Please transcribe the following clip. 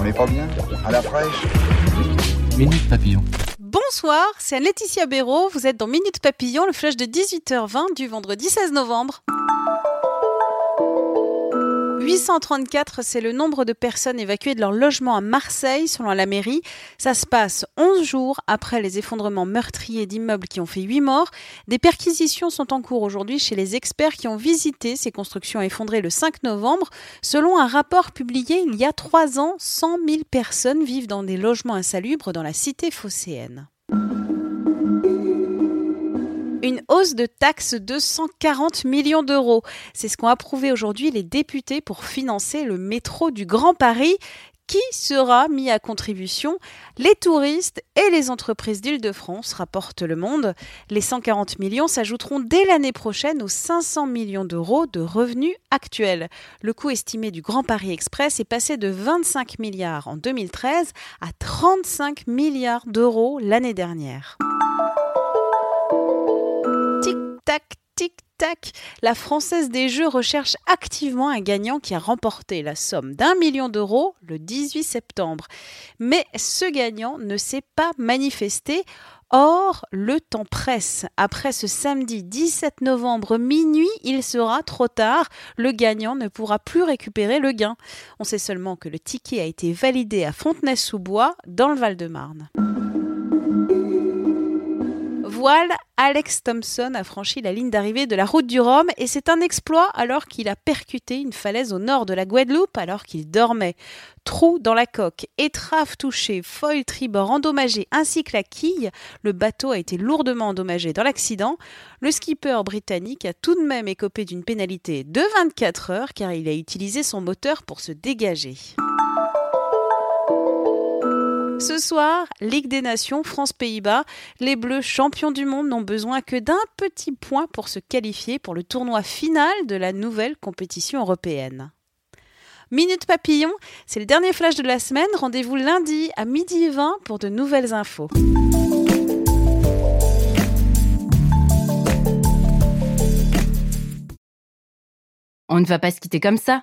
On n'est pas bien À la fraîche Minute Papillon. Bonsoir, c'est Laetitia Béraud. Vous êtes dans Minute Papillon, le flash de 18h20 du vendredi 16 novembre. 834, c'est le nombre de personnes évacuées de leur logement à Marseille, selon la mairie. Ça se passe 11 jours après les effondrements meurtriers d'immeubles qui ont fait 8 morts. Des perquisitions sont en cours aujourd'hui chez les experts qui ont visité ces constructions effondrées le 5 novembre. Selon un rapport publié il y a 3 ans, 100 000 personnes vivent dans des logements insalubres dans la cité phocéenne une hausse de taxes de 140 millions d'euros. C'est ce qu'ont approuvé aujourd'hui les députés pour financer le métro du Grand Paris qui sera mis à contribution Les touristes et les entreprises d'Île-de-France, rapporte Le Monde. Les 140 millions s'ajouteront dès l'année prochaine aux 500 millions d'euros de revenus actuels. Le coût estimé du Grand Paris Express est passé de 25 milliards en 2013 à 35 milliards d'euros l'année dernière La Française des Jeux recherche activement un gagnant qui a remporté la somme d'un million d'euros le 18 septembre. Mais ce gagnant ne s'est pas manifesté. Or, le temps presse. Après ce samedi 17 novembre minuit, il sera trop tard. Le gagnant ne pourra plus récupérer le gain. On sait seulement que le ticket a été validé à Fontenay-sous-Bois, dans le Val-de-Marne Alex Thompson a franchi la ligne d'arrivée de la route du Rhum et c'est un exploit alors qu'il a percuté une falaise au nord de la Guadeloupe alors qu'il dormait. Trou dans la coque, étrave touchée, foil tribord endommagé ainsi que la quille, le bateau a été lourdement endommagé dans l'accident. Le skipper britannique a tout de même écopé d'une pénalité de 24 heures car il a utilisé son moteur pour se dégager. Ce soir, Ligue des Nations, France-Pays-Bas. Les Bleus, champions du monde, n'ont besoin que d'un petit point pour se qualifier pour le tournoi final de la nouvelle compétition européenne. Minute Papillon, c'est le dernier flash de la semaine. Rendez-vous lundi à midi 20 pour de nouvelles infos. On ne va pas se quitter comme ça.